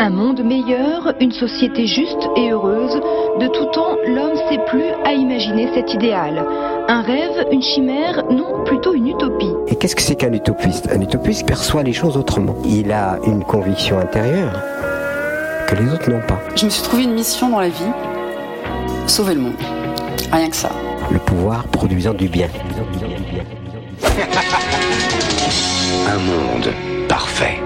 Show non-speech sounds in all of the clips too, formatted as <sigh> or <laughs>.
Un monde meilleur, une société juste et heureuse, de tout temps, l'homme sait plus à imaginer cet idéal. Un rêve, une chimère, non, plutôt une utopie. Et qu'est-ce que c'est qu'un utopiste? Un utopiste perçoit les choses autrement. Il a une conviction intérieure que les autres n'ont pas. Je me suis trouvé une mission dans la vie, sauver le monde. Rien que ça. Le pouvoir produisant du bien. Un monde parfait.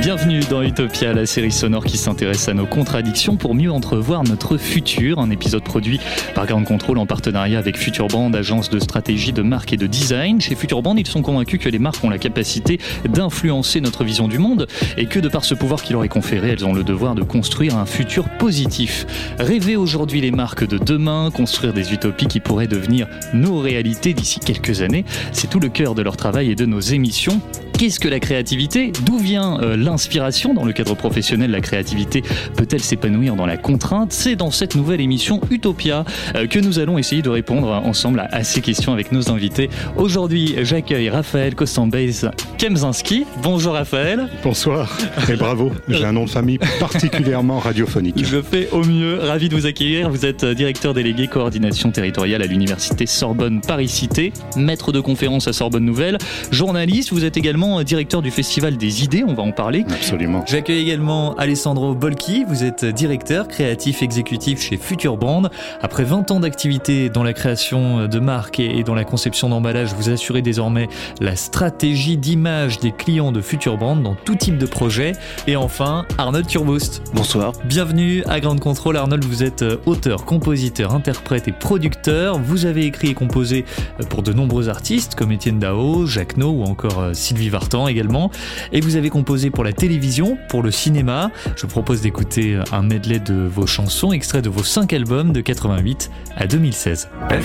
Bienvenue dans Utopia, la série sonore qui s'intéresse à nos contradictions pour mieux entrevoir notre futur. Un épisode produit par Ground Control en partenariat avec Futureband, agence de stratégie de marque et de design. Chez Futureband, ils sont convaincus que les marques ont la capacité d'influencer notre vision du monde et que de par ce pouvoir qui leur est conféré, elles ont le devoir de construire un futur positif. Rêver aujourd'hui les marques de demain, construire des utopies qui pourraient devenir nos réalités d'ici quelques années, c'est tout le cœur de leur travail et de nos émissions. Qu'est-ce que la créativité D'où vient euh, l'inspiration Dans le cadre professionnel, la créativité peut-elle s'épanouir dans la contrainte? C'est dans cette nouvelle émission Utopia euh, que nous allons essayer de répondre ensemble à, à ces questions avec nos invités. Aujourd'hui, j'accueille Raphaël Kostambez Kemzinski. Bonjour Raphaël. Bonsoir et bravo. J'ai un nom de famille particulièrement radiophonique. Je fais au mieux. Ravi de vous accueillir. Vous êtes directeur délégué coordination territoriale à l'université Sorbonne Paris-Cité, maître de conférence à Sorbonne Nouvelle, journaliste. Vous êtes également directeur du Festival des idées. On va en parler. Absolument. J'accueille également Alessandro Bolchi. Vous êtes directeur créatif exécutif chez Future Brand. Après 20 ans d'activité dans la création de marques et dans la conception d'emballage, vous assurez désormais la stratégie d'image des clients de Future Brand dans tout type de projet. Et enfin, Arnold Turboost. Bonsoir. Bienvenue à Grande Contrôle. Arnold, vous êtes auteur, compositeur, interprète et producteur. Vous avez écrit et composé pour de nombreux artistes comme Étienne Dao, Jacques No ou encore Sylvie Vartan également. Et vous avez composé pour la télévision, pour le cinéma. Je propose d'écouter un medley de vos chansons, extrait de vos 5 albums de 88 à 2016. Elle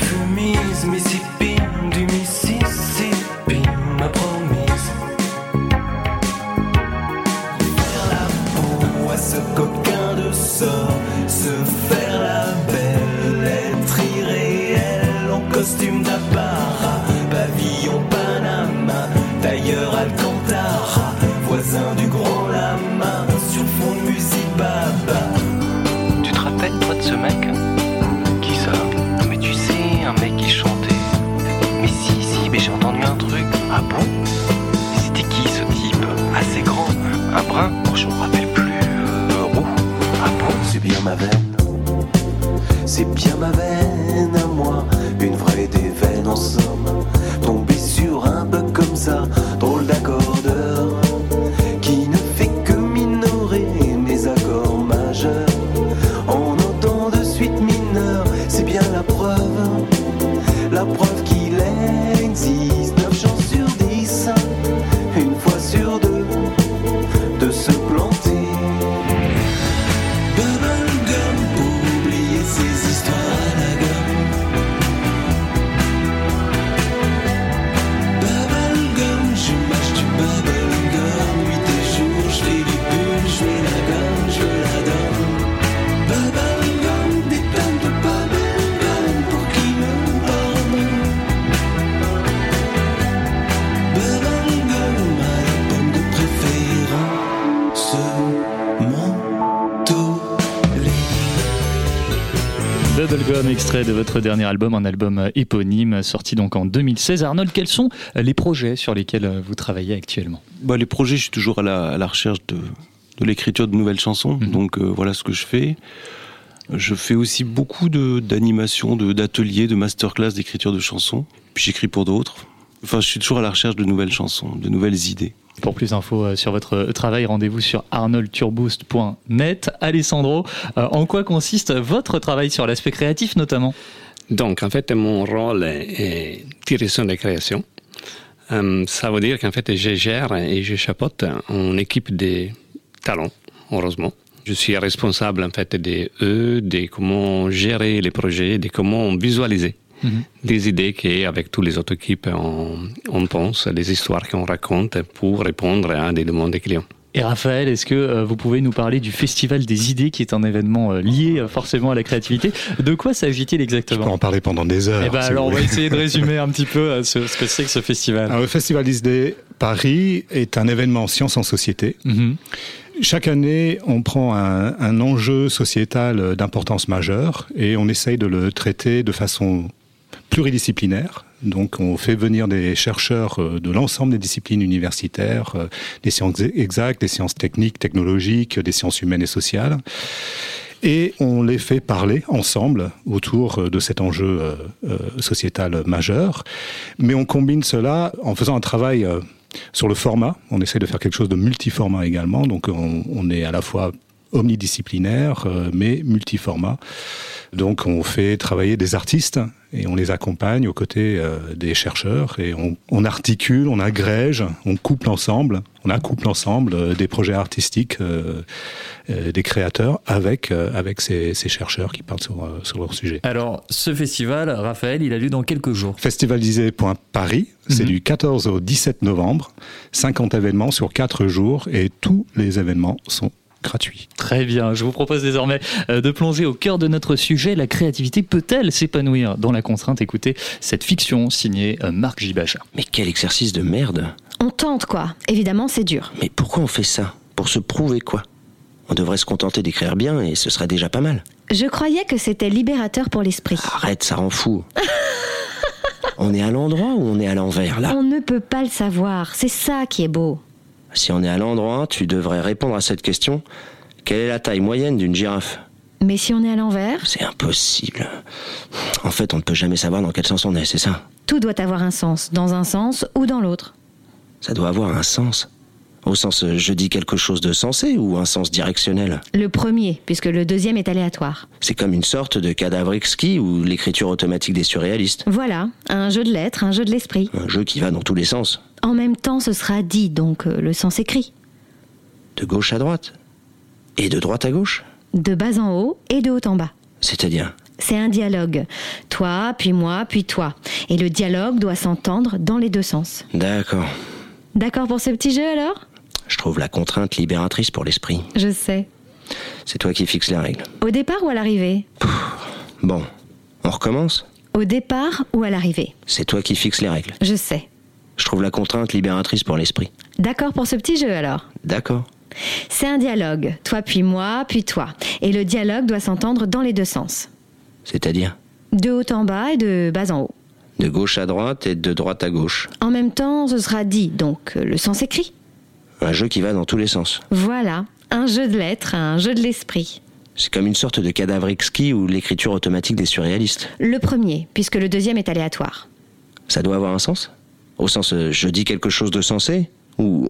votre dernier album, un album éponyme sorti donc en 2016. Arnold, quels sont les projets sur lesquels vous travaillez actuellement? Bah, Les projets, je suis toujours à la, à la recherche de, de l'écriture de nouvelles chansons. Mhm. Donc euh, voilà ce que je fais. Je fais aussi beaucoup de- d'animations, de- d'ateliers, de, masterclass d'écriture de chansons. Puis j'écris pour d'autres. Enfin, je suis toujours à la recherche de nouvelles chansons, de nouvelles idées. Pour plus d'infos euh, sur votre travail, rendez-vous sur arnoldturboost.net. Alessandro, euh, en quoi consiste votre travail sur l'aspect créatif notamment? Donc, en fait, mon rôle est, direction de création. Euh, ça veut dire qu'en fait, je gère et je chapeaute une équipe de talents, heureusement. Je suis responsable en fait de eux, de comment gérer les projets, de comment visualiser Mhm. des idées qu'avec toutes les autres équipes on, on pense, des histoires qu'on raconte pour répondre à des demandes des clients. Et Raphaël, est-ce que euh, vous pouvez nous parler du Festival des idées qui est un événement euh, lié euh, forcément à la créativité? De quoi s'agit-il Je peux exactement en parler pendant des heures. Eh ben si alors on va essayer de résumer <laughs> un petit peu ce, ce que c'est que ce festival. Alors, le Festival des idées Paris est un événement sciences en société. Mhm. Chaque année, on prend un, un enjeu sociétal d'importance majeure et on essaye de le traiter de façon pluridisciplinaire. Donc, on fait venir des chercheurs euh, de l'ensemble des disciplines universitaires, euh, des sciences exactes, des sciences techniques, technologiques, des sciences humaines et sociales. Et on les fait parler ensemble autour euh, de cet enjeu sociétal majeur. Mais on combine cela en faisant un travail sur le format. On essaie de faire quelque chose de multiformat également. Donc on, on est à la fois omnidisciplinaire, euh, mais multiformat. Donc on fait travailler des artistes et on les accompagne aux côtés euh, des chercheurs et on, on articule, on agrège, on couple ensemble, on accouple ensemble euh, des projets artistiques euh, des créateurs avec, avec ces, ces chercheurs qui parlent sur, sur leur sujet. Alors ce festival, Raphaël, il a lieu dans quelques jours. Festivalisé.paris, c'est Mhm. du 14 au 17 novembre, 50 événements sur 4 jours et tous les événements sont gratuits. Très bien, je vous propose désormais euh, de plonger au cœur de notre sujet. La créativité peut-elle s'épanouir dans la contrainte? Écoutez cette fiction signée euh, Marc Gibacha. Mais quel exercice de merde On tente quoi. Évidemment, c'est dur. Mais pourquoi on fait ça? Pour se prouver quoi? On devrait se contenter d'écrire bien et ce serait déjà pas mal. Je croyais que c'était libérateur pour l'esprit. Arrête, ça rend fou. <laughs> on est à l'endroit ou on est à l'envers là? On ne peut pas le savoir. C'est ça qui est beau. Si on est à l'endroit, tu devrais répondre à cette question. Quelle est la taille moyenne d'une girafe? Mais si on est à l'envers, C'est impossible. En fait, on ne peut jamais savoir dans quel sens on est, c'est ça? Tout doit avoir un sens, dans un sens ou dans l'autre. Ça doit avoir un sens. Au sens euh, je dis quelque chose de sensé ou un sens directionnel Le premier, puisque le deuxième est aléatoire. C'est comme une sorte de cadavre exquis ou l'écriture automatique des surréalistes. Voilà, un jeu de lettres, un jeu de l'esprit. Un jeu qui va dans tous les sens. En même temps, ce sera dit, donc euh, le sens écrit. De gauche à droite. Et de droite à gauche. De bas en haut et de haut en bas. C'est-à-dire C'est un dialogue. Toi, puis moi, puis toi. Et le dialogue doit s'entendre dans les deux sens. D'accord. D'accord pour ce petit jeu alors? Je trouve la contrainte libératrice pour l'esprit. Je sais. C'est toi qui fixes les règles. Au départ ou à l'arrivée? Bon, on recommence? Au départ ou à l'arrivée? C'est toi qui fixes les règles. Je sais. Je trouve la contrainte libératrice pour l'esprit. D'accord pour ce petit jeu alors D'accord. C'est un dialogue. Toi puis moi, puis toi. Et le dialogue doit s'entendre dans les deux sens. C'est-à-dire? De haut en bas et de bas en haut. de gauche à droite et de droite à gauche. En même temps, ce sera dit, donc le sens écrit. Un jeu qui va dans tous les sens. Voilà, un jeu de lettres, un jeu de l'esprit. C'est comme une sorte de cadavre exquis ou l'écriture automatique des surréalistes. Le premier, puisque le deuxième est aléatoire. Ça doit avoir un sens? Au sens euh, je dis quelque chose de sensé Ou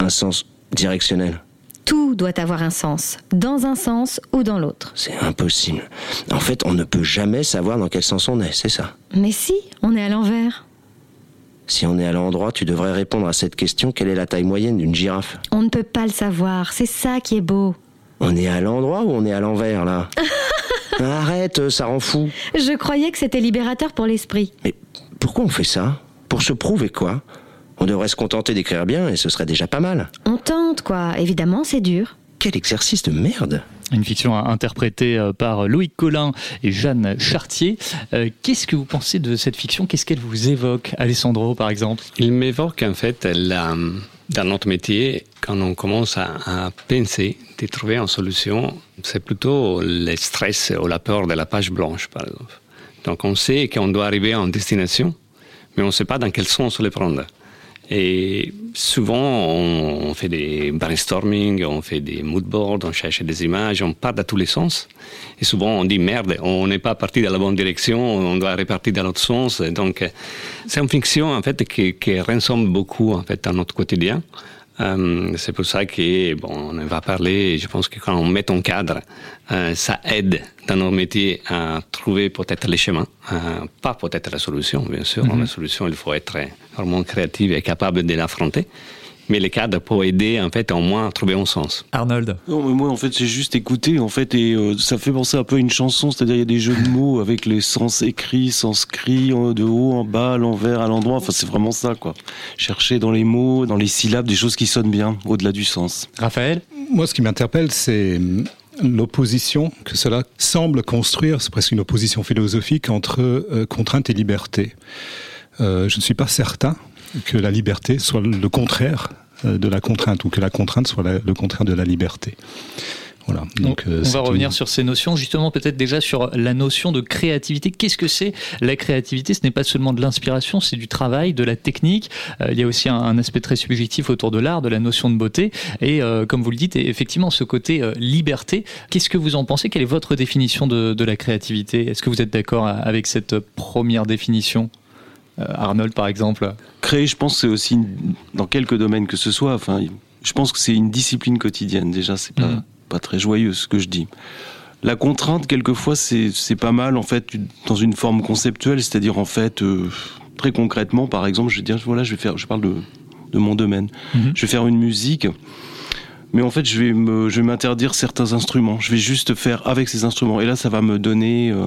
un sens directionnel? Tout doit avoir un sens, dans un sens ou dans l'autre. C'est impossible. En fait, on ne peut jamais savoir dans quel sens on est, c'est ça. Mais si, on est à l'envers. Si on est à l'endroit, tu devrais répondre à cette question quelle est la taille moyenne d'une girafe? On ne peut pas le savoir, c'est ça qui est beau. On est à l'endroit ou on est à l'envers là? <laughs> Arrête, euh, ça rend fou. Je croyais que c'était libérateur pour l'esprit. Mais pourquoi on fait ça? Pour se prouver quoi? On devrait se contenter d'écrire bien et ce serait déjà pas mal. On tente, quoi. Évidemment, c'est dur. Quel exercice de merde Une fiction interprétée euh, par Loïc Collin et Jeanne Chartier. Euh, Qu'est-ce que vous pensez de cette fiction? Qu'est-ce qu'elle vous évoque? Alessandro, par exemple? Il m'évoque en fait la, dans notre métier, quand on commence à, penser de trouver une solution, c'est plutôt le stress ou la peur de la page blanche, par exemple. Donc on sait qu'on doit arriver une destination, mais on ne sait pas dans quel sens le prendre. Et souvent, on, fait des brainstorming, on fait des mood boards, on cherche des images, on part dans tous les sens. Et souvent, on dit merde, on n'est pas parti dans la bonne direction, on doit repartir dans l'autre sens. Donc, euh, c'est une fiction en fait qui, qui ressemble beaucoup en fait à notre quotidien, Euh, c'est pour ça que, bon, on va parler, je pense que quand on met en cadre, euh, ça aide dans nos métiers à trouver peut-être les chemins, euh, pas peut-être la solution, bien sûr. Mhm. La solution, il faut être vraiment créatif et capable de l'affronter. Mais les cadres peuvent aider, en fait, au moins à trouver un sens. Arnold Non, mais moi, en fait, j'ai juste écouté, en fait, et euh, ça fait penser un peu à une chanson, c'est-à-dire il y a des jeux de mots avec les sens écrits, sens cris, de haut, en bas, à l'envers, à l'endroit. Enfin, c'est vraiment ça, quoi. Chercher dans les mots, dans les syllabes, des choses qui sonnent bien, au-delà du sens. Raphaël Moi, ce qui m'interpelle, c'est hum, l'opposition que cela semble construire, c'est presque une opposition philosophique entre euh, contrainte et liberté. Euh, je ne suis pas certain que la liberté soit le contraire euh, de la contrainte ou que la contrainte soit la- le contraire de la liberté. Voilà. Donc, euh, On va une- revenir sur ces notions, justement peut-être déjà sur la notion de créativité. Qu'est-ce que c'est la créativité? Ce n'est pas seulement de l'inspiration, c'est du travail, de la technique. Euh, il y a aussi un, un aspect très subjectif autour de l'art, de la notion de beauté. Et euh, comme vous le dites, effectivement, ce côté euh, liberté. Qu'est-ce que vous en pensez? Quelle est votre définition de, de la créativité? Est-ce que vous êtes d'accord avec cette première définition? Arnold, par exemple Créer, je pense, c'est aussi une- dans quelques domaines que ce soit. Enfin, je pense que c'est une discipline quotidienne. Déjà, c'est pas, Mhm. pas très joyeux ce que je dis. La contrainte, quelquefois, c'est pas mal en fait dans une forme conceptuelle, c'est-à-dire en fait euh, très concrètement, par exemple, je vais dire voilà, je vais faire, je parle de, de mon domaine, Mhm. je vais faire une musique. Mais en fait, je vais me, je vais m'interdire certains instruments. Je vais juste faire avec ces instruments. Et là, ça va me donner. euh,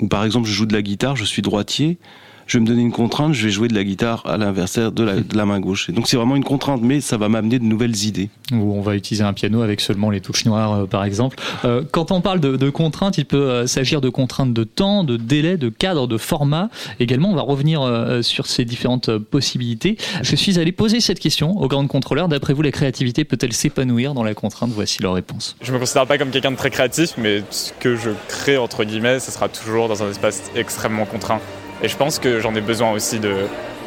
ou par exemple, je joue de la guitare, je suis droitier. Je vais me donner une contrainte, je vais jouer de la guitare à l'inversaire de la, <laughs> de la main gauche. Et donc c'est vraiment une contrainte, mais ça va m'amener de nouvelles idées. où on va utiliser un piano avec seulement les touches noires, euh, par exemple. Euh, quand on parle de, de contraintes, il peut euh, s'agir de contraintes de temps, de délai, de cadre, de format. Également, on va revenir euh, sur ces différentes euh, possibilités. Je suis allé poser cette question au grand contrôleur. D'après vous, la créativité peut-elle s'épanouir dans la contrainte? Voici leur réponse. Je me considère pas comme quelqu'un de très créatif, mais ce que je crée, entre guillemets, ce sera toujours dans un espace extrêmement contraint. Et je pense que j'en ai besoin aussi de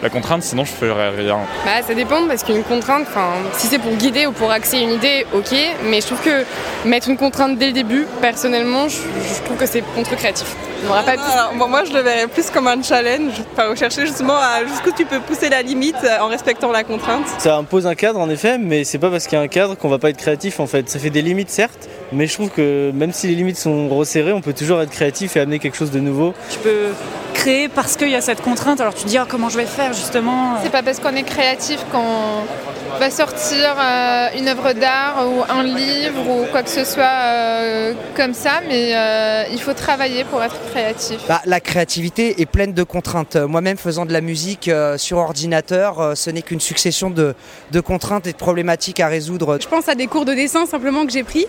la contrainte, sinon je ferais rien. Bah, ça dépend parce qu'une contrainte, enfin, si c'est pour guider ou pour axer une idée, ok. Mais je trouve que mettre une contrainte dès le début, personnellement, je, je trouve que c'est contre-créatif. Pas bon, moi, je le verrais plus comme un challenge, enfin, rechercher justement à jusqu'où tu peux pousser la limite euh, en respectant la contrainte. Ça impose un cadre en effet, mais c'est pas parce qu'il y a un cadre qu'on va pas être créatif en fait. Ça fait des limites certes, mais je trouve que même si les limites sont resserrées, on peut toujours être créatif et amener quelque chose de nouveau. Tu peux créer parce qu'il y a cette contrainte, alors tu te dis Ah, comment je vais faire justement C'est pas parce qu'on est créatif qu'on va sortir euh, une œuvre d'art ou un livre ou quoi que ce soit euh, comme ça, mais euh, il faut travailler pour être créatif. Bah, la créativité est pleine de contraintes. Euh, Moi-même faisant de la musique euh, sur ordinateur, euh, ce n'est qu'une succession de, de contraintes et de problématiques à résoudre. Je pense à des cours de dessin simplement que j'ai pris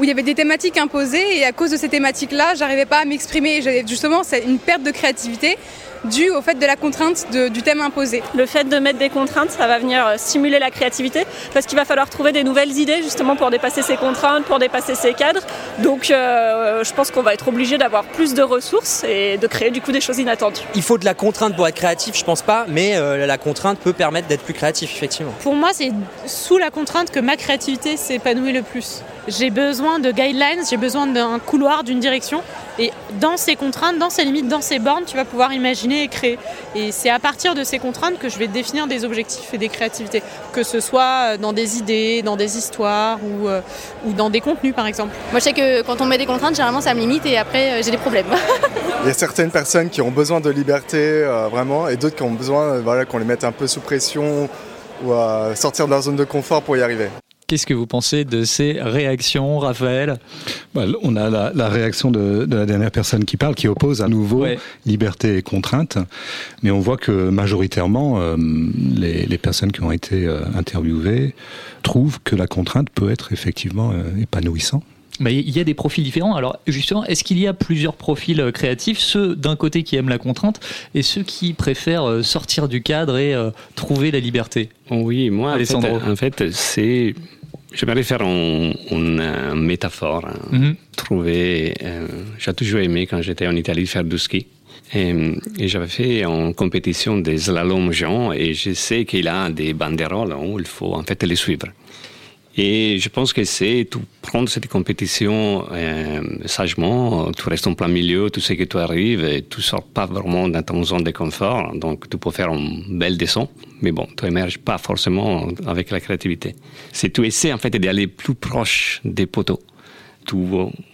où il y avait des thématiques imposées et à cause de ces thématiques-là, j'arrivais pas à m'exprimer. J'avais justement une perte de créativité due au fait de la contrainte de- du thème imposé. Le fait de mettre des contraintes, ça va venir euh, stimuler la créativité parce qu'il va falloir trouver des nouvelles idées justement pour dépasser ces contraintes, pour dépasser ces cadres. Donc euh, je pense qu'on va être obligé d'avoir plus de ressources et de créer du coup des choses inattendues. Il faut de la contrainte pour être créatif, je pense pas, mais euh, la contrainte peut permettre d'être plus créatif, effectivement. Pour moi, c'est sous la contrainte que ma créativité s'épanouit le plus. J'ai besoin de guidelines, j'ai besoin d'un couloir, d'une direction. Et dans ces contraintes, dans ces limites, dans ces bornes, tu vas pouvoir imaginer et créer. Et c'est à partir de ces contraintes que je vais définir des objectifs et des créativités. Que ce soit dans des idées, dans des histoires ou, euh, ou dans des contenus, par exemple. Moi, je sais que quand on met des contraintes, généralement, ça me limite et après, euh, j'ai des problèmes. <laughs> Il y a certaines personnes qui ont besoin de liberté euh, vraiment et d'autres qui ont besoin euh, voilà, qu'on les mette un peu sous pression ou à sortir de leur zone de confort pour y arriver. Qu'est-ce que vous pensez de ces réactions, Raphaël? Bah, on a la, la réaction de, de la dernière personne qui parle, qui oppose à nouveau liberté et contrainte. Mais on voit que majoritairement, euh, les, les personnes qui ont été euh, interviewées trouvent que la contrainte peut être effectivement euh, épanouissant. Mais il y a des profils différents. Alors justement, est-ce qu'il y a plusieurs profils créatifs? Ceux d'un côté qui aiment la contrainte et ceux qui préfèrent sortir du cadre et euh, trouver la liberté? Oui, moi, en fait, Alessandro. en fait, c'est. J'aimerais faire un- une, métaphore. hein. Mhm. Trouver. euh, J'ai toujours aimé quand j'étais en Italie faire du ski. Et, et j'avais fait en compétition des slalom géants et je sais qu'il a des banderoles où il faut en fait les suivre. Et je pense que c'est tout prendre cette compétition euh, sagement, tu restes en plein milieu, tu sais que tu arrives et tu sors pas vraiment dans ton zone de confort, donc tu peux faire un bel descend, mais bon, tu émerges pas forcément avec la créativité. C'est tu essaies en fait d'aller plus proche des poteaux. Tu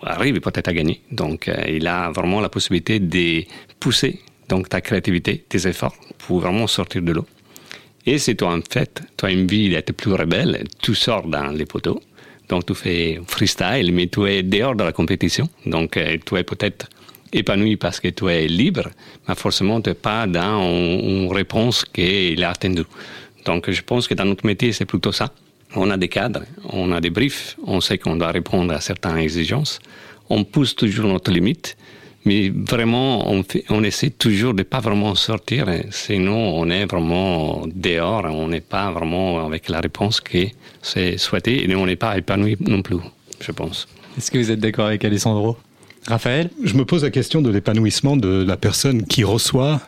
arrives peut-être à gagner, donc euh, il a vraiment la possibilité de pousser donc ta créativité, tes efforts pour vraiment sortir de l'eau. Et si toi, en fait, tu as envie d'être plus rebelle, tu sors dans les poteaux. Donc, tu fais freestyle, mais tu es dehors de la compétition. Donc, euh, tu es peut-être épanoui parce que tu es libre, mais forcément, tu n'es pas dans une réponse qu'il a attendue. Donc, je pense que dans notre métier, c'est plutôt ça. On a des cadres, on a des briefs, on sait qu'on doit répondre à certaines exigences. On pousse toujours notre limite, mais vraiment, on, fait, on essaie toujours de pas vraiment sortir, sinon on est vraiment dehors, on n'est pas vraiment avec la réponse qui c'est souhaité, et on n'est pas épanoui non plus, je pense. Est-ce que vous êtes d'accord avec Alessandro? Raphaël? Je me pose la question de l'épanouissement de la personne qui reçoit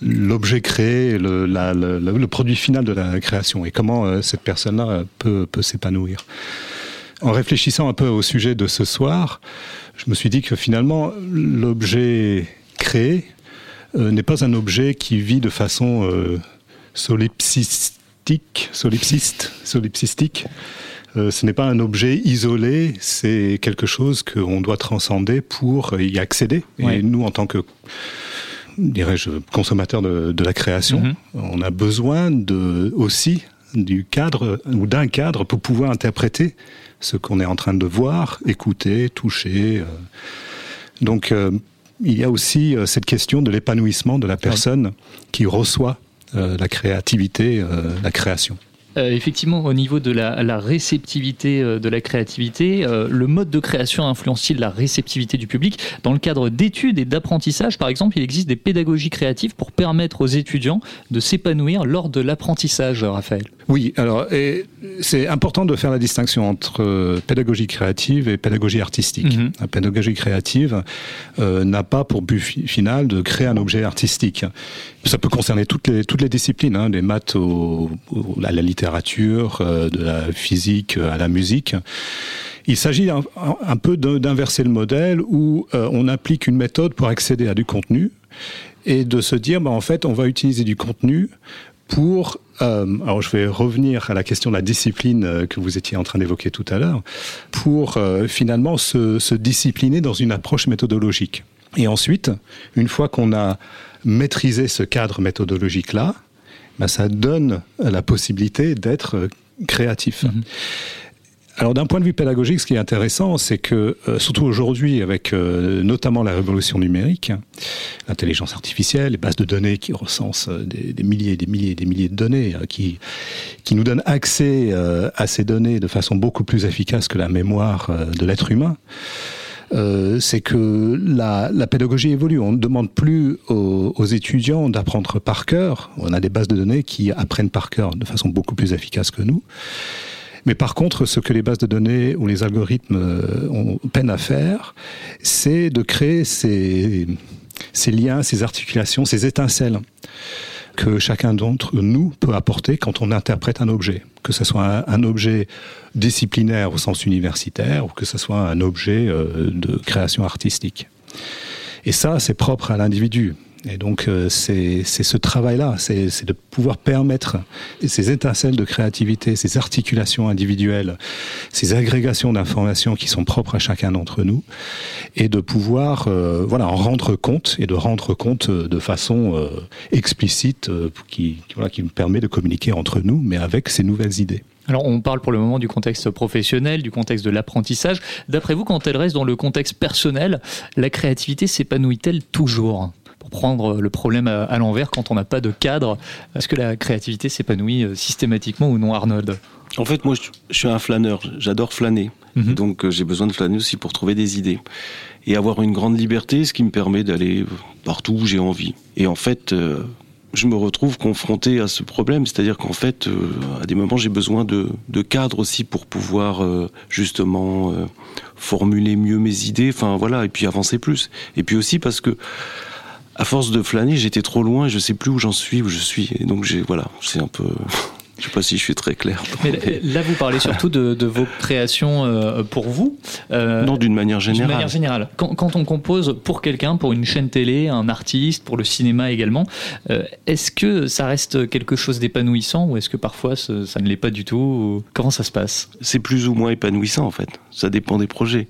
l'objet créé, le, le, produit final de la création, et comment euh, cette personne-là peut, peut s'épanouir. En réfléchissant un peu au sujet de ce soir, je me suis dit que finalement, l'objet créé euh, n'est pas un objet qui vit de façon euh, solipsistique, solipsiste, solipsistique. Euh, ce n'est pas un objet isolé, c'est quelque chose qu'on doit transcender pour y accéder. Et nous, en tant que dirais-je, consommateurs de, la création, mm-hmm. on a besoin de, aussi du cadre ou d'un cadre pour pouvoir interpréter ce qu'on est en train de voir, écouter, toucher. Euh. Donc euh, il y a aussi euh, cette question de l'épanouissement de la personne qui reçoit la créativité, la création. Euh, effectivement, au niveau de la, réceptivité euh, de la créativité, euh, le mode de création influence-t-il la réceptivité du public Dans le cadre d'études et d'apprentissage, par exemple, il existe des pédagogies créatives pour permettre aux étudiants de s'épanouir lors de l'apprentissage, Raphaël. Oui, alors c'est important de faire la distinction entre pédagogie créative et pédagogie artistique. Mhm. La pédagogie créative n'a pas pour but final de créer un objet artistique. Ça peut concerner toutes les, toutes les disciplines, hein, des maths au, à la littérature, euh, de la physique à la musique. Il s'agit un, peu d'inverser le modèle où euh, on applique une méthode pour accéder à du contenu et de se dire, bah, en fait, on va utiliser du contenu pour euh, alors je vais revenir à la question de la discipline que vous étiez en train d'évoquer tout à l'heure, pour finalement se, se, discipliner dans une approche méthodologique. Et ensuite, une fois qu'on a maîtriser ce cadre méthodologique-là, ben, ça donne la possibilité d'être euh, créatif. Mhm. Alors d'un point de vue pédagogique, ce qui est intéressant, c'est que euh, surtout aujourd'hui, avec euh, notamment la révolution numérique, l'intelligence artificielle, les bases de données qui recensent des, milliers et des milliers et des milliers de données, qui, qui nous donnent accès à ces données de façon beaucoup plus efficace que la mémoire de l'être humain, euh, c'est que la, pédagogie évolue. On ne demande plus aux, étudiants d'apprendre par cœur. On a des bases de données qui apprennent par cœur de façon beaucoup plus efficace que nous. Mais par contre, ce que les bases de données ou les algorithmes euh, ont peine à faire, c'est de créer ces liens, ces articulations, ces étincelles que chacun d'entre nous peut apporter quand on interprète un objet, que ce soit un, objet disciplinaire au sens universitaire ou que ce soit un objet euh, de création artistique. Et ça, c'est propre à l'individu. Et donc euh, c'est ce travail-là, c'est de pouvoir permettre ces étincelles de créativité, ces articulations individuelles, ces agrégations d'informations qui sont propres à chacun d'entre nous, et de pouvoir euh, voilà en rendre compte et de rendre compte de façon euh, explicite, qui voilà qui nous permet de communiquer entre nous, mais avec ces nouvelles idées. Alors on parle pour le moment du contexte professionnel, du contexte de l'apprentissage. D'après vous, quand elle reste dans le contexte personnel, la créativité s'épanouit-elle toujours? Pour prendre le problème à, l'envers quand on n'a pas de cadre. Est-ce que la créativité s'épanouit euh, systématiquement ou non, Arnold? En fait, moi, je, suis un flâneur. J'adore flâner. Mhm. Donc, euh, j'ai besoin de flâner aussi pour trouver des idées. Et avoir une grande liberté, ce qui me permet d'aller partout où j'ai envie. Et en fait, euh, je me retrouve confronté à ce problème, c'est-à-dire qu'en fait, à des moments, j'ai besoin de, de cadre aussi pour pouvoir justement formuler mieux mes idées, enfin voilà, et puis avancer plus. Et puis aussi parce que à force de flâner, j'étais trop loin, je sais plus où j'en suis, où je suis. Et donc j'ai voilà, c'est un peu. <laughs> Je sais pas si je suis très clair. <laughs> Mais là, vous parlez surtout de, de vos créations euh, pour vous. Euh, non, d'une manière générale. D'une manière générale. Quand, quand on compose pour quelqu'un, pour une chaîne télé, un artiste, pour le cinéma également, euh, est-ce que ça reste quelque chose d'épanouissant ou est-ce que parfois ça, ça ne l'est pas du tout ou Comment ça se passe? C'est plus ou moins épanouissant en fait. Ça dépend des projets.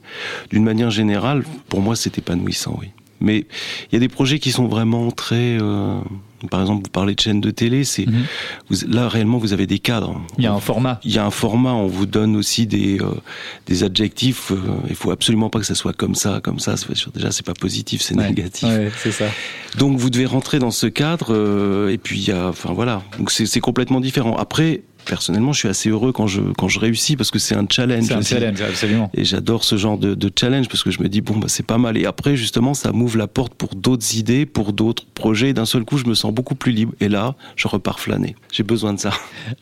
D'une manière générale, pour moi, c'est épanouissant, oui. Mais il y a des projets qui sont vraiment très. euh, par exemple, vous parlez de chaîne de télé, c'est vous- là réellement vous avez des cadres. Il y a un format. Il y a un format. On vous donne aussi des euh, des adjectifs. euh, il faut absolument pas que ça soit comme ça, comme ça. Déjà, c'est pas positif, c'est négatif. Ouais, c'est ça. Donc vous devez rentrer dans ce cadre euh, et puis il y a, enfin voilà, donc c'est complètement différent. Après, personnellement, je suis assez heureux quand je quand je réussis parce que c'est un challenge. C'est un aussi. challenge, absolument. Et j'adore ce genre de, de challenge parce que je me dis bon bah c'est pas mal. Et après justement ça m'ouvre la porte pour d'autres idées, pour d'autres projets. D'un seul coup, je me sens beaucoup plus libre. Et là, je repars flâner. J'ai besoin de ça.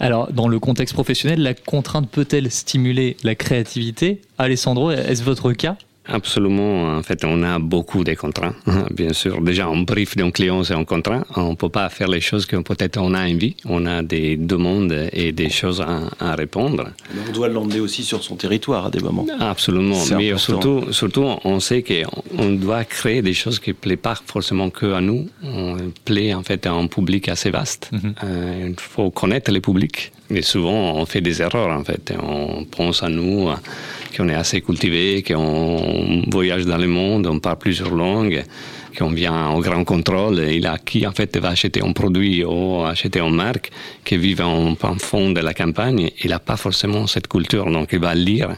Alors, dans le contexte professionnel, la contrainte peut-elle stimuler la créativité? Alessandro, est-ce votre cas? Absolument. En fait, on a beaucoup de contraintes. Bien sûr, déjà, un brief d'un client, c'est un contraint. On ne peut pas faire les choses que peut-être on a envie. On a des demandes et des choses à, à répondre. Mais on doit l'emmener aussi sur son territoire à des moments. Absolument. Mais important. surtout, surtout, on sait qu'on doit créer des choses qui ne plaisent pas forcément que à nous. On plaît en fait à un public assez vaste. Euh, il faut connaître le public. Et souvent, on fait des erreurs en fait. On pense à nous, qu'on est assez cultivé, qu'on voyage dans le monde, on parle plusieurs langues, qu'on vient au grand contrôle. Et là, qui en fait va acheter un produit ou acheter une marque qui vit en, en fond de la campagne, il n'a pas forcément cette culture. Donc, il va lire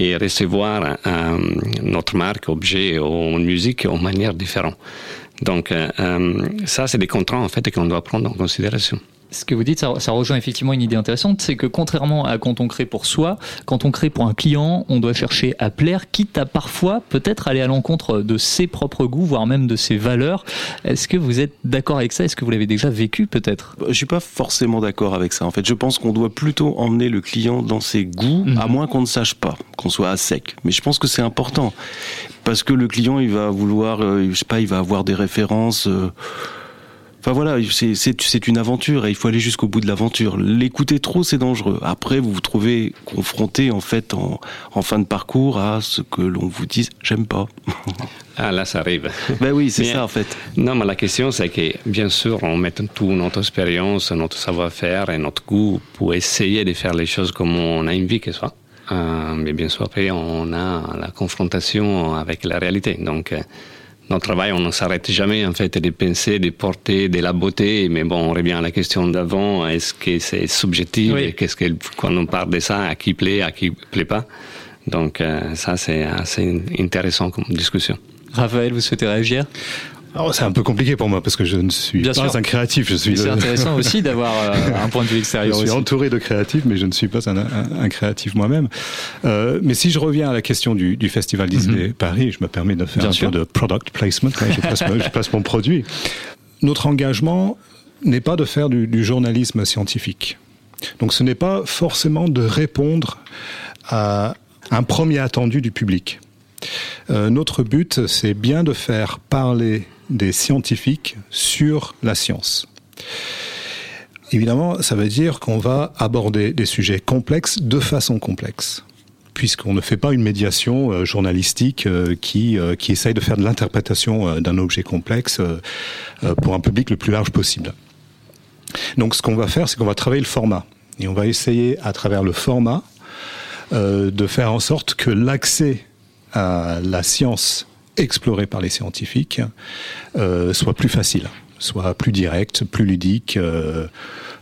et recevoir euh, notre marque, objet ou musique en manière différente. Donc euh, euh, ça, c'est des contraintes en fait qu'on doit prendre en considération. Ce que vous dites, ça, ça rejoint effectivement une idée intéressante, c'est que contrairement à quand on crée pour soi, quand on crée pour un client, on doit chercher à plaire, quitte à parfois peut-être aller à l'encontre de ses propres goûts, voire même de ses valeurs. Est-ce que vous êtes d'accord avec ça? Est-ce que vous l'avez déjà vécu peut-être? Je suis pas forcément d'accord avec ça. En fait, je pense qu'on doit plutôt emmener le client dans ses goûts, à moins qu'on ne sache pas, qu'on soit à sec. Mais je pense que c'est important parce que le client, il va vouloir, euh, je sais pas, il va avoir des références. euh, Enfin voilà, c'est- une aventure et il faut aller jusqu'au bout de l'aventure. L'écouter trop, c'est dangereux. Après, vous vous trouvez confronté en fait en, en fin de parcours à ce que l'on vous dise j'aime pas. <laughs> Ah là, ça arrive. Ben oui, c'est ça en fait. Non, mais la question, c'est que bien sûr, on met toute notre expérience, notre savoir-faire et notre goût pour essayer de faire les choses comme on a envie que ce soit. Euh, mais bien sûr, après, on a la confrontation avec la réalité. Donc, euh, notre travail, on ne s'arrête jamais en fait de penser, de porter de la beauté. Mais bon, on revient à la question d'avant. Est-ce que c'est subjectif? Oui. Qu'est-ce que quand on parle de ça, à qui plaît, à qui plaît pas? Donc, euh, ça, c'est assez intéressant comme discussion. Raphaël, vous souhaitez réagir? Alors, c'est un peu compliqué pour moi parce que je ne suis Bien pas sûr. un créatif. Je suis c'est le- intéressant aussi <laughs> d'avoir euh, un point de vue Je extérieur suis aussi. entouré de créatifs, mais je ne suis pas un, un- un créatif moi-même. Euh, mais si je reviens à la question du, du Festival Disney Paris, je me permets de faire Mhm. Bien un sûr. peu de product placement. hein, je, place, je place mon produit. Notre engagement n'est pas de faire du, du journalisme scientifique. Donc ce n'est pas forcément de répondre à un premier attendu du public. Euh, notre but, c'est bien de faire parler des scientifiques sur la science. Évidemment, ça veut dire qu'on va aborder des sujets complexes de façon complexe, puisqu'on ne fait pas une médiation euh, journalistique euh, qui, euh, qui essaye de faire de l'interprétation d'un objet complexe pour un public le plus large possible. Donc ce qu'on va faire, c'est qu'on va travailler le format. Et on va essayer, à travers le format, de faire en sorte que l'accès à la science explorée par les scientifiques euh, soit plus facile, soit plus direct, plus ludique, euh,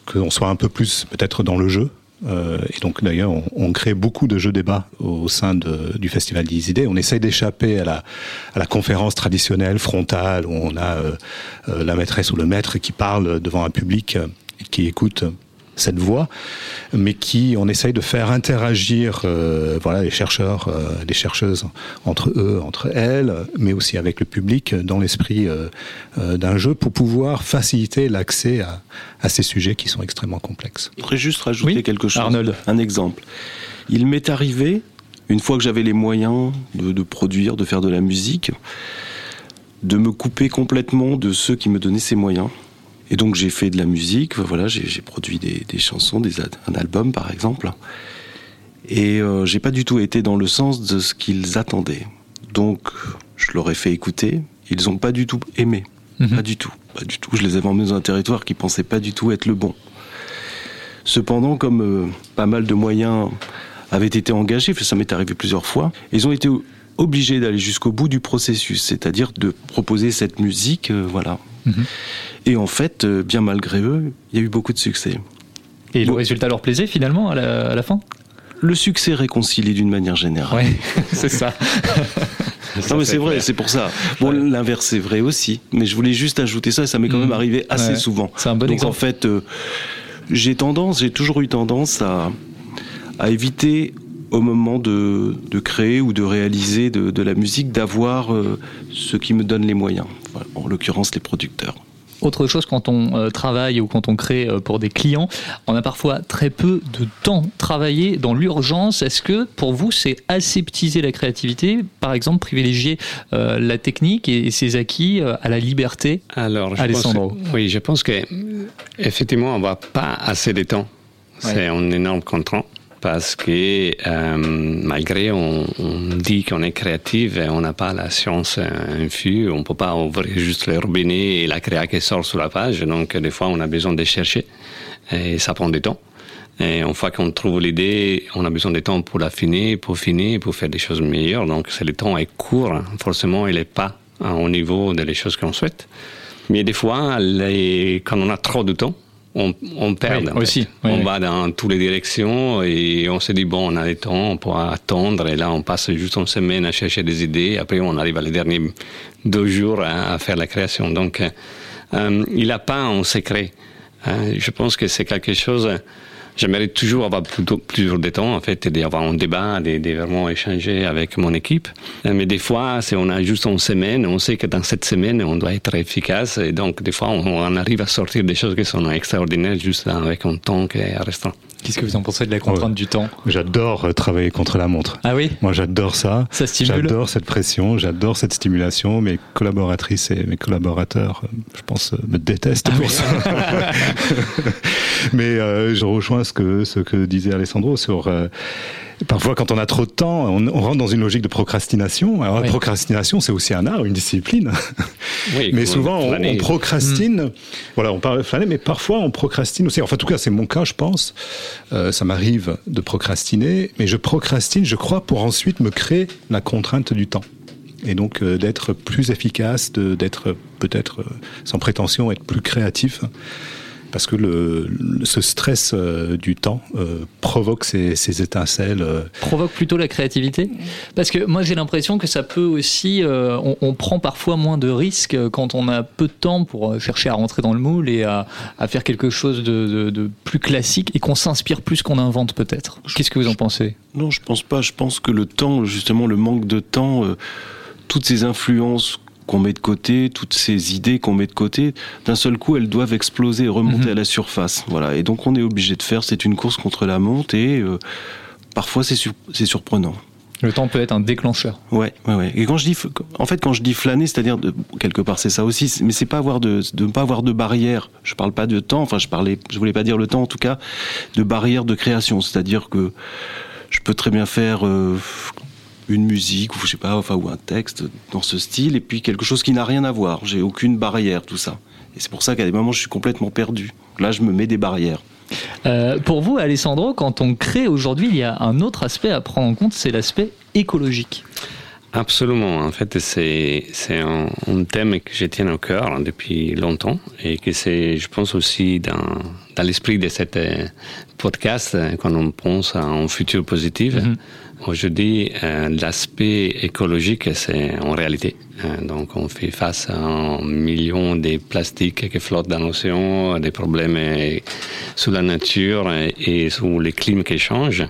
qu'on soit un peu plus peut-être dans le jeu. Euh, et donc d'ailleurs, on, on crée beaucoup de jeux débats au sein de- du Festival des idées. On essaye d'échapper à la, à la conférence traditionnelle frontale où on a euh, euh, la maîtresse ou le maître qui parle devant un public euh, qui écoute cette voix, mais qui on essaye de faire interagir euh, voilà les chercheurs, euh, les chercheuses entre eux, entre elles, mais aussi avec le public dans l'esprit euh, euh, d'un jeu pour pouvoir faciliter l'accès à, à ces sujets qui sont extrêmement complexes. Je voudrais juste rajouter quelque chose. Arnold. Un exemple. Il m'est arrivé, une fois que j'avais les moyens de, de produire, de faire de la musique, de me couper complètement de ceux qui me donnaient ces moyens Et donc j'ai fait de la musique, voilà, j'ai produit des, des chansons, des, un album par exemple. Et euh, j'ai pas du tout été dans le sens de ce qu'ils attendaient. Donc je leur ai fait écouter, ils ont pas du tout aimé. Pas du tout, pas du tout. Je les avais emmenés dans un territoire qui pensait pas du tout être le bon. Cependant, comme euh, pas mal de moyens avaient été engagés, ça m'est arrivé plusieurs fois, ils ont été obligés d'aller jusqu'au bout du processus, c'est-à-dire de proposer cette musique, euh, voilà. Et en fait, euh, bien malgré eux, il y a eu beaucoup de succès. Et le résultat leur plaisait finalement à la, à la fin? Le succès réconcilie d'une manière générale. Oui, <laughs> c'est ça. non mais c'est vrai, c'est pour ça. Bon, l'inverse c'est vrai aussi, mais je voulais juste ajouter ça et ça m'est quand même arrivé assez Ouais. souvent. C'est un bon Donc exemple. en fait, euh, j'ai tendance, j'ai toujours eu tendance à, à éviter au moment de, de créer ou de réaliser de, de la musique d'avoir euh, ce qui me donne les moyens. En l'occurrence les producteurs. Autre chose, quand on euh, travaille ou quand on crée euh, pour des clients, on a parfois très peu de temps travaillé dans l'urgence. Est-ce que pour vous, c'est aseptiser la créativité Par exemple, privilégier euh, la technique et, ses acquis euh, à la liberté? Alors, je Alessandro. pense- oui, je pense que effectivement, on va pas assez de temps. C'est un énorme contraint parce que euh, malgré on, dit qu'on est créatif, on n'a pas la science infuse, on peut pas ouvrir juste le robinet et la créa qui sort sur la page. Donc des fois, on a besoin de chercher et ça prend du temps. Et une fois qu'on trouve l'idée, on a besoin de temps pour l'affiner, pour finir, pour faire des choses meilleures. Donc, le temps est court. Forcément, il n'est pas au niveau des choses qu'on souhaite. Mais des fois, quand on a trop de temps, on, on perd. Oui, en fait. aussi. Oui, on oui. va dans toutes les directions et on se dit, bon, on a le temps, on pourra attendre. Et là, on passe juste une semaine à chercher des idées. Après, on arrive à les derniers deux jours à, à faire la création. Donc, euh, euh, il n'a pas un secret. Hein, je pense que c'est quelque chose. J'aimerais toujours avoir plutôt plus de temps, en fait, et d'avoir un débat, de, avec mon équipe. Euh, Mais des fois, si on a juste une semaine, on sait que dans cette semaine, on doit être efficace. Et donc, des fois, on, on arrive à sortir des choses qui sont extraordinaires juste avec un temps qui est restreint. Qu'est-ce que vous en pensez de la contrainte du temps? J'adore euh, travailler contre la montre. Ah oui? Moi, j'adore ça. Ça stimule? J'adore cette pression, j'adore cette stimulation. Mes collaboratrices et mes collaborateurs, euh, je pense, euh, me détestent pour ça. <laughs> <laughs> Mais euh, je rejoins ce que, ce que disait Alessandro sur. euh, Parfois, quand on a trop de temps, on, on rentre dans une logique de procrastination. Alors, Oui. la procrastination, c'est aussi un art, une discipline. <laughs> Oui, mais souvent, on, procrastine. Voilà, on parle de flâner, mais parfois, on procrastine aussi. Enfin, en tout cas, c'est mon cas, je pense. Euh, ça m'arrive de procrastiner, mais je procrastine, je crois, pour ensuite me créer la contrainte du temps. Et donc, euh, d'être plus efficace, d'être peut-être, euh, sans prétention, être plus créatif. Parce que le, le- ce stress euh, du temps euh, provoque ces, ces étincelles. euh, provoque plutôt la créativité Parce que moi j'ai l'impression que ça peut aussi, euh, on, on prend parfois moins de risques quand on a peu de temps pour chercher à rentrer dans le moule et à, à faire quelque chose de, de- de plus classique et qu'on s'inspire plus qu'on invente peut-être. Qu'est-ce que vous en pensez? Non, je pense pas. Je pense que le temps, justement, le manque de temps, euh, toutes ces influences qu'on met de côté, toutes ces idées qu'on met de côté, d'un seul coup, elles doivent exploser et remonter à la surface. Voilà. Et donc, on est obligé de faire. C'est une course contre la monte et euh, parfois, c'est sur- c'est surprenant. Le temps peut être un déclencheur. Ouais, ouais, ouais. Et quand je dis, en fait, quand je dis flâner, c'est-à-dire quelque part, c'est ça aussi. Mais c'est pas avoir de, de ne pas avoir de barrière. Je parle pas de temps. Enfin, je parlais, je voulais pas dire le temps, en tout cas, de barrière de création. C'est-à-dire que je peux très bien faire euh, une musique ou je sais pas, enfin ou un texte dans ce style, et puis quelque chose qui n'a rien à voir. J'ai aucune barrière, tout ça. Et c'est pour ça qu'à des moments, je suis complètement perdu. Là, je me mets des barrières. Euh, pour vous, Alessandro, quand on crée aujourd'hui, il y a un autre aspect à prendre en compte, c'est l'aspect écologique. Absolument. En fait, c'est c'est un, un thème que je tiens au cœur depuis longtemps et que c'est, je pense aussi dans dans l'esprit de cet euh, podcast euh, quand on pense à un futur positif. Aujourd'hui, euh, l'aspect écologique, c'est en réalité. Euh, donc, on fait face à un million de plastiques qui flottent dans l'océan, des problèmes euh, sur la nature et, et sur le climat qui change.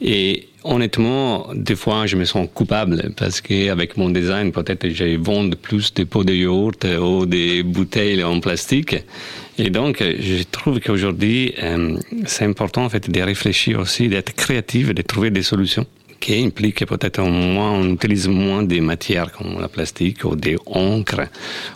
Et honnêtement, des fois, je me sens coupable parce qu'avec mon design, peut-être je vends plus de pots de yaourt ou des bouteilles en plastique. Et donc, je trouve qu'aujourd'hui, euh, c'est important en fait de réfléchir aussi, d'être créatif, de trouver des solutions qui implique peut-être moins, on utilise moins des matières comme la plastique ou des encres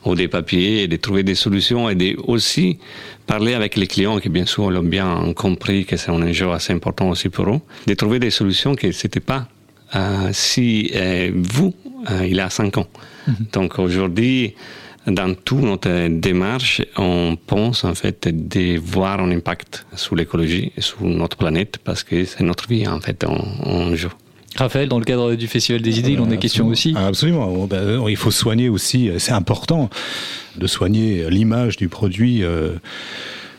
ou des papiers et de trouver des solutions et de aussi parler avec les clients qui bien sûr l'ont bien compris que c'est un enjeu assez important aussi pour eux, de trouver des solutions que c'était pas euh, si euh, vous, euh, il y a cinq ans. Donc aujourd'hui, dans toute notre démarche, on pense en fait de voir un impact sur l'écologie et sur notre planète parce que c'est notre vie en fait en, en jeu. Raphaël, dans le cadre du Festival des idées, il en est question aussi. Absolument. Ben, il faut soigner aussi, c'est important de soigner l'image du produit euh,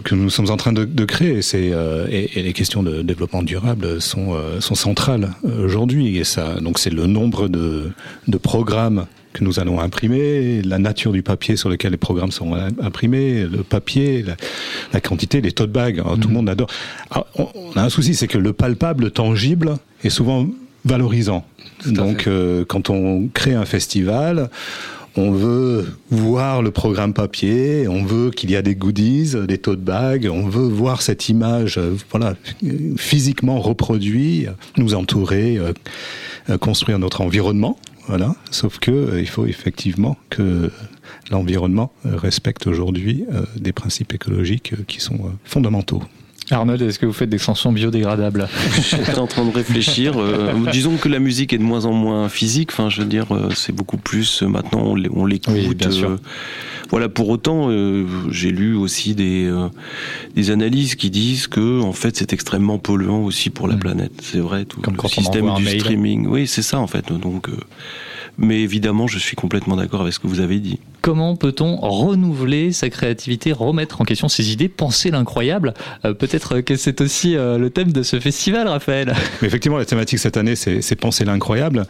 que nous sommes en train de, de créer. C'est, euh, et, et les questions de développement durable sont, euh, sont centrales euh, aujourd'hui. Et ça, donc c'est le nombre de, de programmes que nous allons imprimer, la nature du papier sur lequel les programmes sont im- imprimés, le papier, la, la quantité, les tote bags. Alors, Tout le monde adore. Alors, on, on a un souci, c'est que le palpable, le tangible, est souvent valorisant. Donc, euh, quand on crée un festival, on veut voir le programme papier, on veut qu'il y a des goodies, des tote bags, on veut voir cette image, euh, voilà, physiquement reproduit, euh, nous entourer, euh, construire notre environnement. Voilà. Sauf que euh, il faut effectivement que l'environnement respecte aujourd'hui des principes écologiques qui sont fondamentaux. Arnold, est-ce que vous faites des chansons biodégradables <laughs> J'étais en train de réfléchir. euh, disons que la musique est de moins en moins physique. Enfin, je veux dire, euh, c'est beaucoup plus euh, maintenant on l'é- on l'écoute. Oui, bien sûr. euh, voilà. Pour autant, euh, j'ai lu aussi des des analyses qui disent que en fait c'est extrêmement polluant aussi pour la planète. C'est vrai. Tout Comme le système du streaming. Oui, c'est ça en fait. Donc, mais évidemment, je suis complètement d'accord avec ce que vous avez dit. Comment peut-on renouveler sa créativité, remettre en question ses idées, penser l'incroyable Euh, Peut-être que c'est aussi euh, le thème de ce festival, Raphaël. Mais effectivement, la thématique cette année, c'est c'est penser l'incroyable.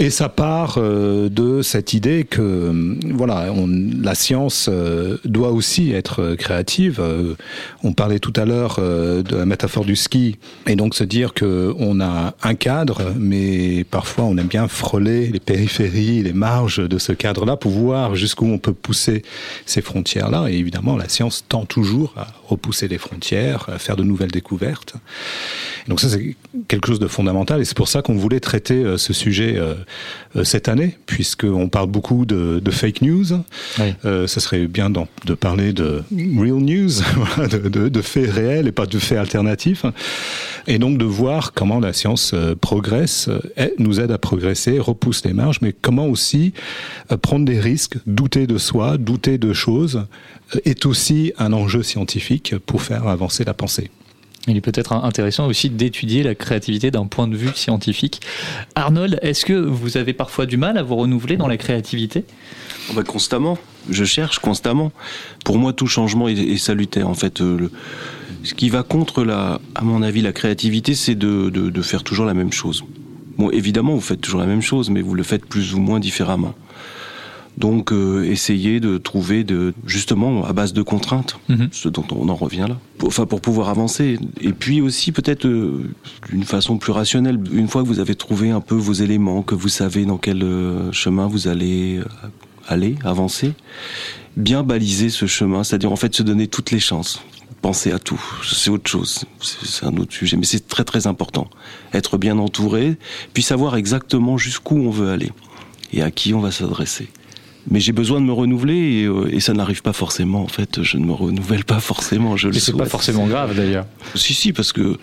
Et ça part euh, de cette idée que voilà, on, la science euh, doit aussi être créative. Euh, on parlait tout à l'heure euh, de la métaphore du ski, et donc se dire que on a un cadre, mais parfois on aime bien frôler les périphéries, les marges de ce cadre-là pour voir jusqu'où on peut pousser ces frontières-là. Et évidemment, la science tend toujours à repousser les frontières, à faire de nouvelles découvertes. Donc ça, c'est quelque chose de fondamental, et c'est pour ça qu'on voulait traiter euh, ce sujet euh, cette année, puisqu'on parle beaucoup de, de fake news. Euh, ça serait bien de parler de real news, <laughs> de, de- de faits réels et pas de faits alternatifs. Et donc de voir comment la science euh, progresse, euh, nous aide à progresser, repousse les marges, mais comment aussi euh, prendre des risques, douter de soi, douter de choses, euh, est aussi un enjeu scientifique pour faire avancer la pensée. Il est peut-être intéressant aussi d'étudier la créativité d'un point de vue scientifique. Arnold, est-ce que vous avez parfois du mal à vous renouveler dans la créativité? Oh constamment. Je cherche constamment. Pour moi, tout changement est, salutaire. En fait, euh, ce qui va contre la, à mon avis, la créativité, c'est de, de, de faire toujours la même chose. Bon, évidemment, vous faites toujours la même chose, mais vous le faites plus ou moins différemment. Donc, euh, essayez de trouver, de, justement, à base de contraintes, ce dont on en revient là, pour, enfin, pour pouvoir avancer. Et puis aussi, peut-être, euh, d'une façon plus rationnelle, une fois que vous avez trouvé un peu vos éléments, que vous savez dans quel euh, chemin vous allez euh, aller, avancer, bien baliser ce chemin, c'est-à-dire en fait se donner toutes les chances. Penser à tout, c'est autre chose, c'est un autre sujet, mais c'est très très important. Être bien entouré, puis savoir exactement jusqu'où on veut aller et à qui on va s'adresser. Mais j'ai besoin de me renouveler et, euh, et ça n'arrive pas forcément. En fait, je ne me renouvelle pas forcément. Je le c'est pas forcément grave d'ailleurs. Si, si, parce que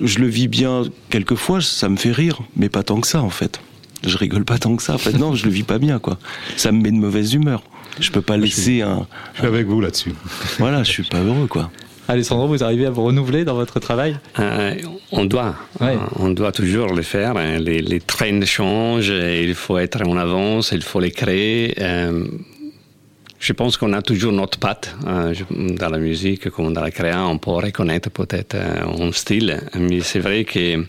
je le vis bien quelquefois, ça me fait rire, mais pas tant que ça en fait. Je rigole pas tant que ça. En fait, non, je le vis pas bien, quoi. Ça me met de mauvaise humeur. Je peux pas laisser un. Je suis avec vous là-dessus. Voilà, je suis pas heureux, quoi. Alessandro, vous arrivez à vous renouveler dans votre travail Euh, on doit, euh, on doit toujours le faire. hein. Les, les trends changent, il faut être en avance, il faut les créer. Euh, je pense qu'on a toujours notre patte euh, dans la musique comme dans la créa. On peut reconnaître peut-être euh, un style, mais c'est vrai que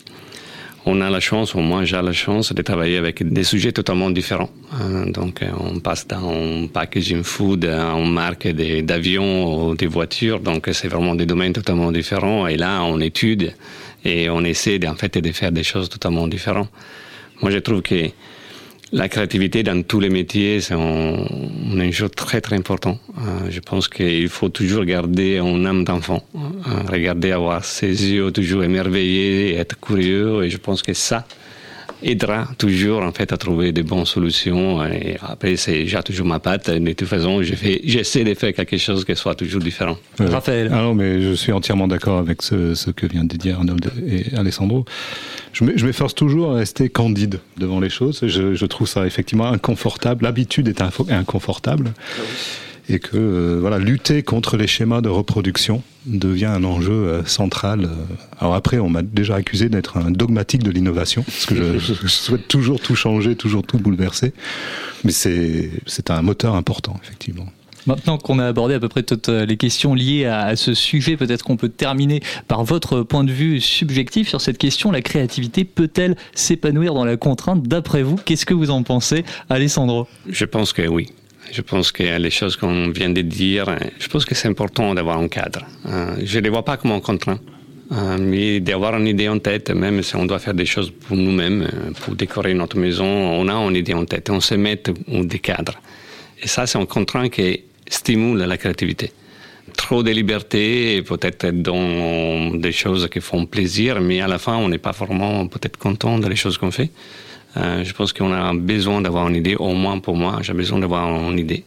on a la chance, ou moi j'ai la chance de travailler avec des sujets totalement différents. Euh, donc euh, on passe d'un packaging food à une marque d'avions ou des voitures, donc c'est vraiment des domaines totalement différents. Et là on étude et on essaie en fait de faire des choses totalement différentes. Moi je trouve que la créativité dans tous les métiers, c'est un, un très très important. Euh, je pense qu'il faut toujours garder un âme d'enfant, euh, regarder, avoir ses yeux toujours émerveillés, être curieux. Et je pense que ça, aidera toujours en fait à trouver des bonnes solutions. Et après, c'est j'ai toujours ma patte. De toute façon, je fais, j'essaie de faire quelque chose qui soit toujours différent. Raphaël. Ah non, mais je suis entièrement d'accord avec ce, ce, que vient de dire Arnold et Alessandro. Je m'efforce toujours à rester candide devant les choses. Je, je trouve ça effectivement inconfortable. L'habitude est inconfortable. Ah et que euh, voilà, lutter contre les schémas de reproduction devient un enjeu euh, central. Alors après, on m'a déjà accusé d'être un dogmatique de l'innovation, parce que je, <laughs> je, souhaite toujours tout changer, toujours tout bouleverser. Mais c'est un moteur important, effectivement. Maintenant qu'on a abordé à peu près toutes les questions liées à, ce sujet, peut-être qu'on peut terminer par votre point de vue subjectif sur cette question. La créativité peut-elle s'épanouir dans la contrainte? D'après vous, qu'est-ce que vous en pensez, Alessandro Je pense que oui. Je pense que les choses qu'on vient de dire, je pense que c'est important d'avoir un cadre. Euh, je ne les vois pas comme un contraint, euh, mais d'avoir une idée en tête, même si on doit faire des choses pour nous-mêmes, euh, pour décorer notre maison, on a une idée en tête, on se met des cadres. Et ça, c'est un contraint qui stimule la créativité. Trop de liberté, peut-être dans des choses qui font plaisir, mais à la fin, on n'est pas vraiment peut-être content des choses qu'on fait. Euh, je pense qu'on a besoin d'avoir une idée, au moins pour moi, j'ai besoin d'avoir une idée.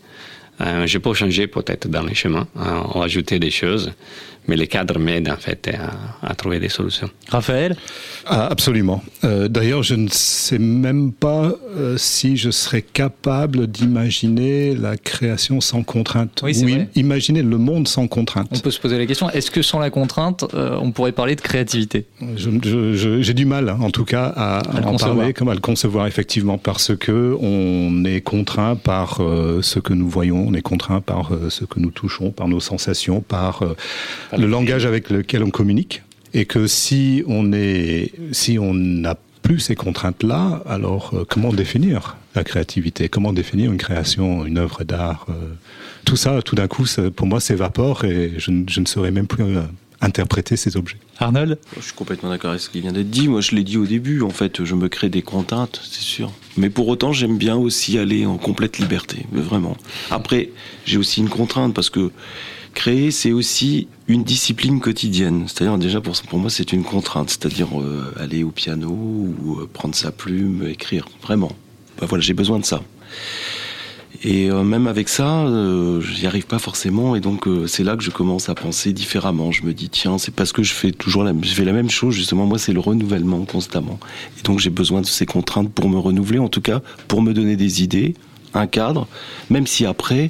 Euh, je peux changer peut-être dans les chemins, euh, ajouter des choses, mais les cadres m'aident en fait à, à, trouver des solutions. Raphaël ah, Absolument. Euh, D'ailleurs, je ne sais même pas euh, si je serais capable d'imaginer la création sans contrainte. Oui, Ou vrai. imaginer le monde sans contrainte. On peut se poser la question, est-ce que sans la contrainte, euh, on pourrait parler de créativité? J'ai du mal, en tout cas, à, à en concevoir. parler, comme à le concevoir, effectivement, parce que on est contraint par euh, ce que nous voyons, on est contraint par euh, ce que nous touchons, par nos sensations, par euh, le langage avec lequel on communique, et que si on est, si on n'a plus ces contraintes-là, alors euh, comment définir la créativité? Comment définir une création, une œuvre d'art euh, Tout ça, tout d'un coup, pour moi, s'évapore et je, je, ne saurais même plus euh, interpréter ces objets. Arnold? Je suis complètement d'accord avec ce qui vient d'être dit. Moi, je l'ai dit au début, en fait, je me crée des contraintes, c'est sûr. Mais pour autant, j'aime bien aussi aller en complète liberté, vraiment. Après, j'ai aussi une contrainte parce que créer, c'est aussi une discipline quotidienne. C'est-à-dire, déjà, pour, moi, c'est une contrainte. C'est-à-dire euh, aller au piano ou euh, prendre sa plume, écrire. Vraiment. Ben, voilà, j'ai besoin de ça. Et euh, même avec ça, j'y arrive pas forcément. Et donc, c'est là que je commence à penser différemment. Je me dis, tiens, c'est parce que je fais toujours la, je fais la même chose. Justement, moi, c'est le renouvellement constamment. Et donc, j'ai besoin de ces contraintes pour me renouveler, en tout cas, pour me donner des idées, un cadre, même si après,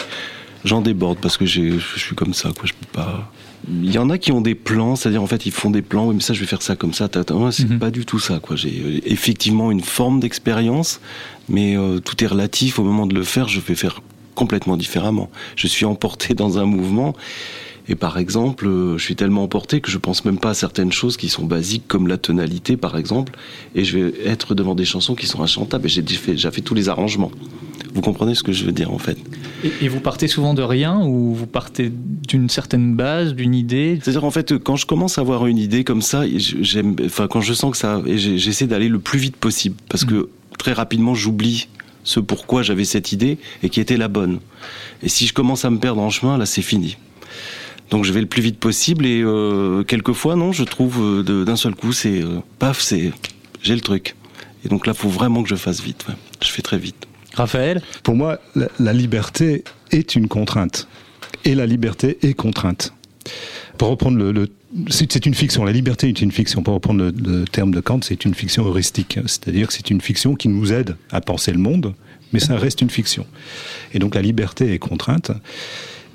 j'en déborde parce que je suis comme ça, quoi. Je peux pas. Il y en a qui ont des plans, c'est-à-dire en fait ils font des plans, oui mais ça je vais faire ça comme ça, c'est mm -hmm. pas du tout ça quoi. J'ai effectivement une forme d'expérience, mais euh, tout est relatif au moment de le faire, je vais faire complètement différemment. Je suis emporté <laughs> dans un mouvement et par exemple, euh, je suis tellement emporté que je pense même pas à certaines choses qui sont basiques comme la tonalité par exemple et je vais être devant des chansons qui sont inchantables et j'ai déjà fait, fait tous les arrangements. Vous comprenez ce que je veux dire en fait et, et, vous partez souvent de rien ou vous partez d'une certaine base, d'une idée? C'est-à-dire en fait quand je commence à avoir une idée comme ça, j'aime, enfin quand je sens que ça, j'essaie d'aller le plus vite possible parce mmh. que très rapidement j'oublie ce pourquoi j'avais cette idée et qui était la bonne. Et si je commence à me perdre en chemin, là c'est fini. Donc je vais le plus vite possible et euh, quelquefois non, je trouve euh, d'un seul coup c'est euh, paf, c'est j'ai le truc. Et donc là, faut vraiment que je fasse vite. Ouais. Je fais très vite. Raphaël Pour moi, la, liberté est une contrainte. Et la liberté est contrainte. Pour reprendre le. c'est une fiction. La liberté est une fiction. Pour reprendre le, le terme de Kant, c'est une fiction heuristique. C'est-à-dire que c'est une fiction qui nous aide à penser le monde, mais ça reste une fiction. Et donc la liberté est contrainte.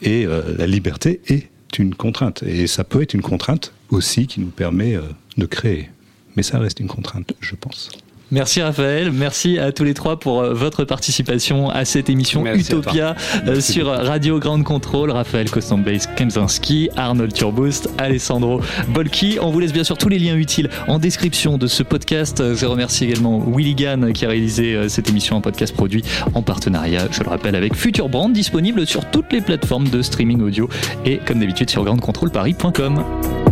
Et euh, la liberté est une contrainte. Et ça peut être une contrainte aussi qui nous permet euh, de créer. Mais ça reste une contrainte, je pense. Merci Raphaël, merci à tous les trois pour euh, votre participation à cette émission merci Utopia euh, sur Radio Grande Contrôle. Raphaël Kostambase Kemzinski, Arnold Turboost, Alessandro Bolki. On vous laisse bien sûr tous les liens utiles en description de ce podcast. Je remercie également Willy Gann qui a réalisé euh, cette émission en podcast produit en partenariat, je le rappelle, avec Future Brand, disponible sur toutes les plateformes de streaming audio et comme d'habitude sur grandecontrôleparis.com.